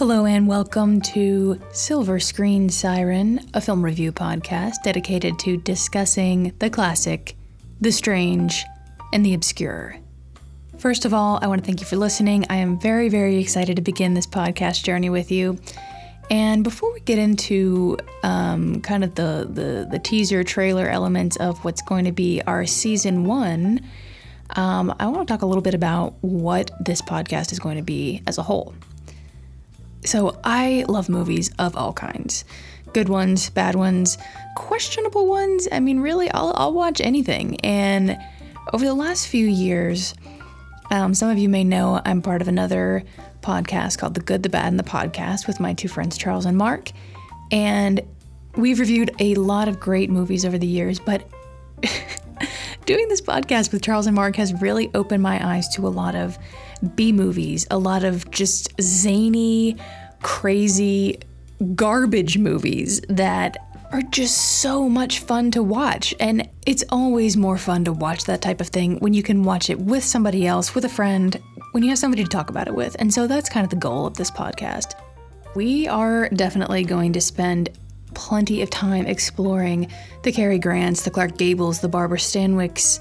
Hello, and welcome to Silver Screen Siren, a film review podcast dedicated to discussing the classic, the strange, and the obscure. First of all, I want to thank you for listening. I am very, very excited to begin this podcast journey with you. And before we get into um, kind of the, the, the teaser trailer elements of what's going to be our season one, um, I want to talk a little bit about what this podcast is going to be as a whole. So, I love movies of all kinds good ones, bad ones, questionable ones. I mean, really, I'll, I'll watch anything. And over the last few years, um, some of you may know I'm part of another podcast called The Good, the Bad, and the Podcast with my two friends, Charles and Mark. And we've reviewed a lot of great movies over the years, but doing this podcast with Charles and Mark has really opened my eyes to a lot of B movies, a lot of just zany, crazy, garbage movies that are just so much fun to watch. And it's always more fun to watch that type of thing when you can watch it with somebody else, with a friend, when you have somebody to talk about it with. And so that's kind of the goal of this podcast. We are definitely going to spend plenty of time exploring the Cary Grants, the Clark Gables, the Barbara Stanwycks,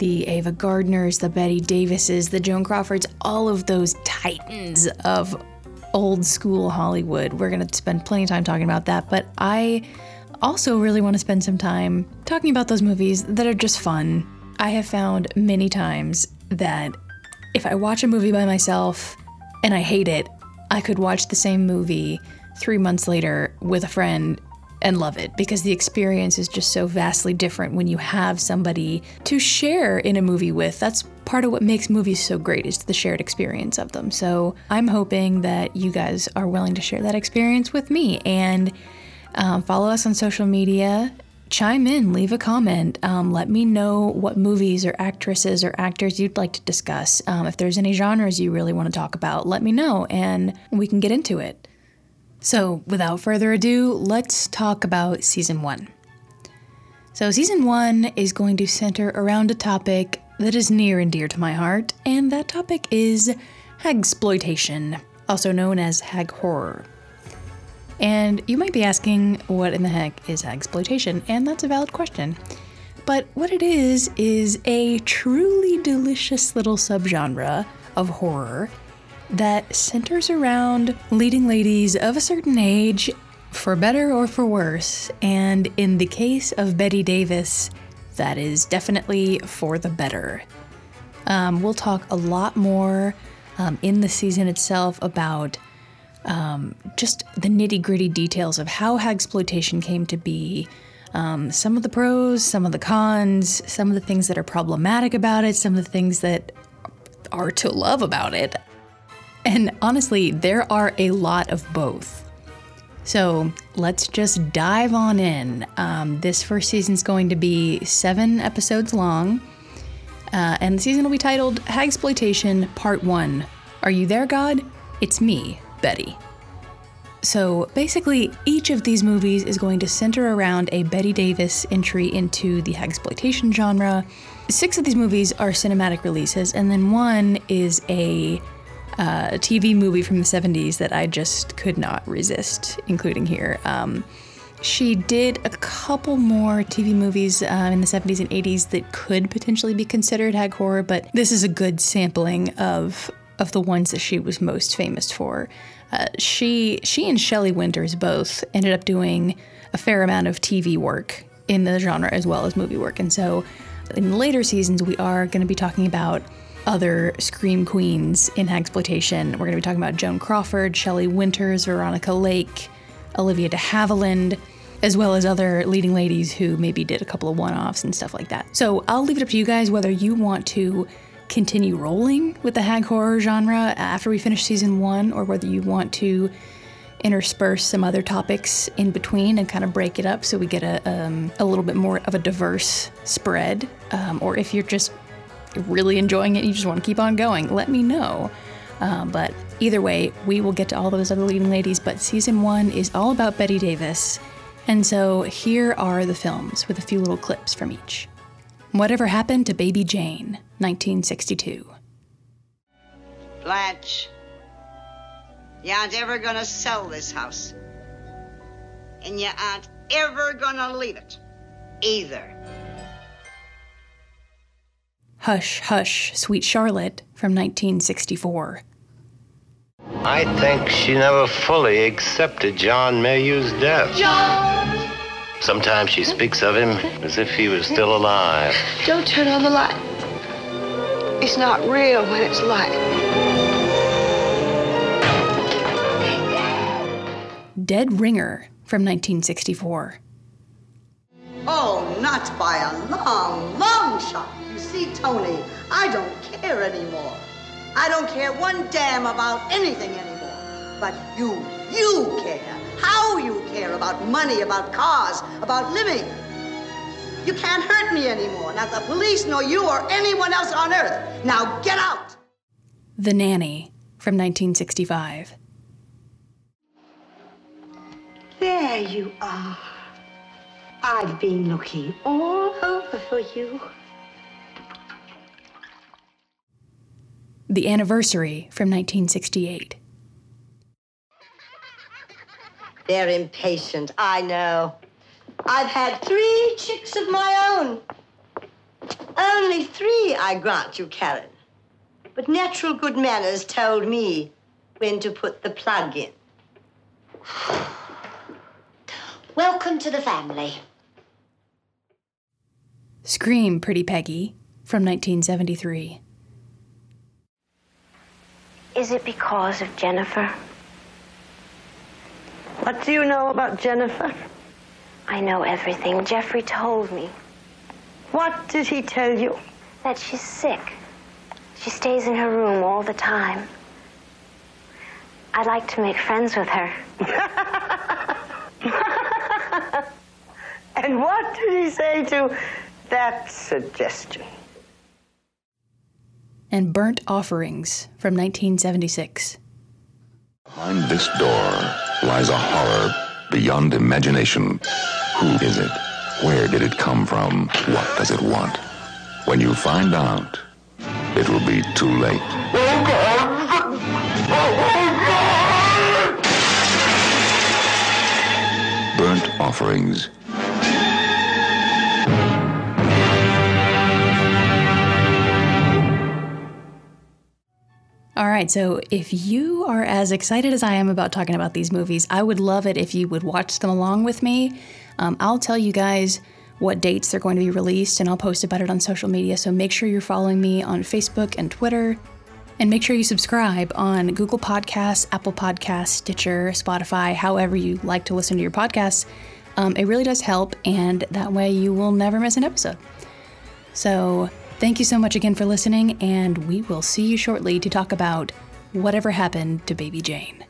the Ava Gardners, the Bette Davises, the Joan Crawfords, all of those titans of old school Hollywood. We're going to spend plenty of time talking about that, but I also really want to spend some time talking about those movies that are just fun. I have found many times that if I watch a movie by myself and I hate it, I could watch the same movie three months later with a friend and love it because the experience is just so vastly different when you have somebody to share in a movie with. That's part of what makes movies so great is the shared experience of them. So I'm hoping that you guys are willing to share that experience with me and um, follow us on social media. Chime in, leave a comment. Um, let me know what movies or actresses or actors you'd like to discuss. Um, if there's any genres you really want to talk about, let me know and we can get into it. So, without further ado, let's talk about season one. So, season one is going to center around a topic that is near and dear to my heart, and that topic is hagsploitation, also known as hag horror. And you might be asking, what in the heck is hagsploitation? And that's a valid question. But what it is, is a truly delicious little subgenre of horror that centers around leading ladies of a certain age, for better or for worse. And in the case of Bette Davis, that is definitely for the better. Um, we'll talk a lot more um, in the season itself about um, just the nitty gritty details of how hagsploitation came to be. Um, some of the pros, some of the cons, some of the things that are problematic about it, some of the things that are to love about it. And honestly, there are a lot of both. So let's just dive on in. Um, this first season is going to be seven episodes long, uh, and the season will be titled Hagsploitation Part 1 Are You There, God? It's me, Bette. So basically, each of these movies is going to center around a Bette Davis entry into the hagsploitation genre. Six of these movies are cinematic releases, and then one is a uh, a TV movie from the 70s that I just could not resist including here. Um, she did a couple more TV movies uh, in the 70s and 80s that could potentially be considered hag horror, but this is a good sampling of of the ones that she was most famous for. Uh, she she and Shelley Winters both ended up doing a fair amount of TV work in the genre as well as movie work, and so in later seasons we are going to be talking about other scream queens in hagsploitation. We're going to be talking about Joan Crawford, Shelley Winters, Veronica Lake, Olivia de Havilland, as well as other leading ladies who maybe did a couple of one-offs and stuff like that. So I'll leave it up to you guys whether you want to continue rolling with the hag horror genre after we finish season one, or whether you want to intersperse some other topics in between and kind of break it up so we get a, um, a little bit more of a diverse spread. Um, or if you're just really enjoying it, you just want to keep on going, let me know. Um, but either way, we will get to all those other leading ladies. But season one is all about Bette Davis. And so here are the films with a few little clips from each. Whatever Happened to Baby Jane, 1962. Blanche. You aren't ever gonna sell this house. And you aren't ever gonna leave it. Either. Hush, Hush, Sweet Charlotte from 1964. I think she never fully accepted John Mayhew's death. John! Sometimes she speaks of him as if he was still alive. Don't turn on the light. It's not real when it's light. Dead Ringer from 1964. Oh, not by a long, long shot. You see, Tony, I don't care anymore. I don't care one damn about anything anymore. But you, you care. How you care about money, about cars, about living. You can't hurt me anymore. Not the police, nor you, or anyone else on earth. Now get out! The Nanny from 1965. There you are. I've been looking all over for you. The Anniversary from 1968. They're impatient, I know. I've had three chicks of my own. Only three, I grant you, Karen. But natural good manners told me when to put the plug in. Welcome to the family. Scream Pretty Peggy from 1973. Is it because of Jennifer? What do you know about Jennifer? I know everything. Jeffrey told me What did he tell you? that she's sick. She stays in her room all the time. I'd like to make friends with her. And what did he say to that suggestion? And Burnt Offerings from 1976. Behind this door lies a horror beyond imagination. Who is it? Where did it come from? What does it want? When you find out, it will be too late. Oh God! Oh God! Burnt offerings. Right, so if you are as excited as I am about talking about these movies, I would love it if you would watch them along with me. Um, I'll tell you guys what dates they're going to be released, and I'll post about it on social media. So make sure you're following me on Facebook and Twitter. And make sure you subscribe on Google Podcasts, Apple Podcasts, Stitcher, Spotify, however you like to listen to your podcasts. Um, it really does help, and that way you will never miss an episode. So, thank you so much again for listening, and we will see you shortly to talk about whatever happened to Baby Jane.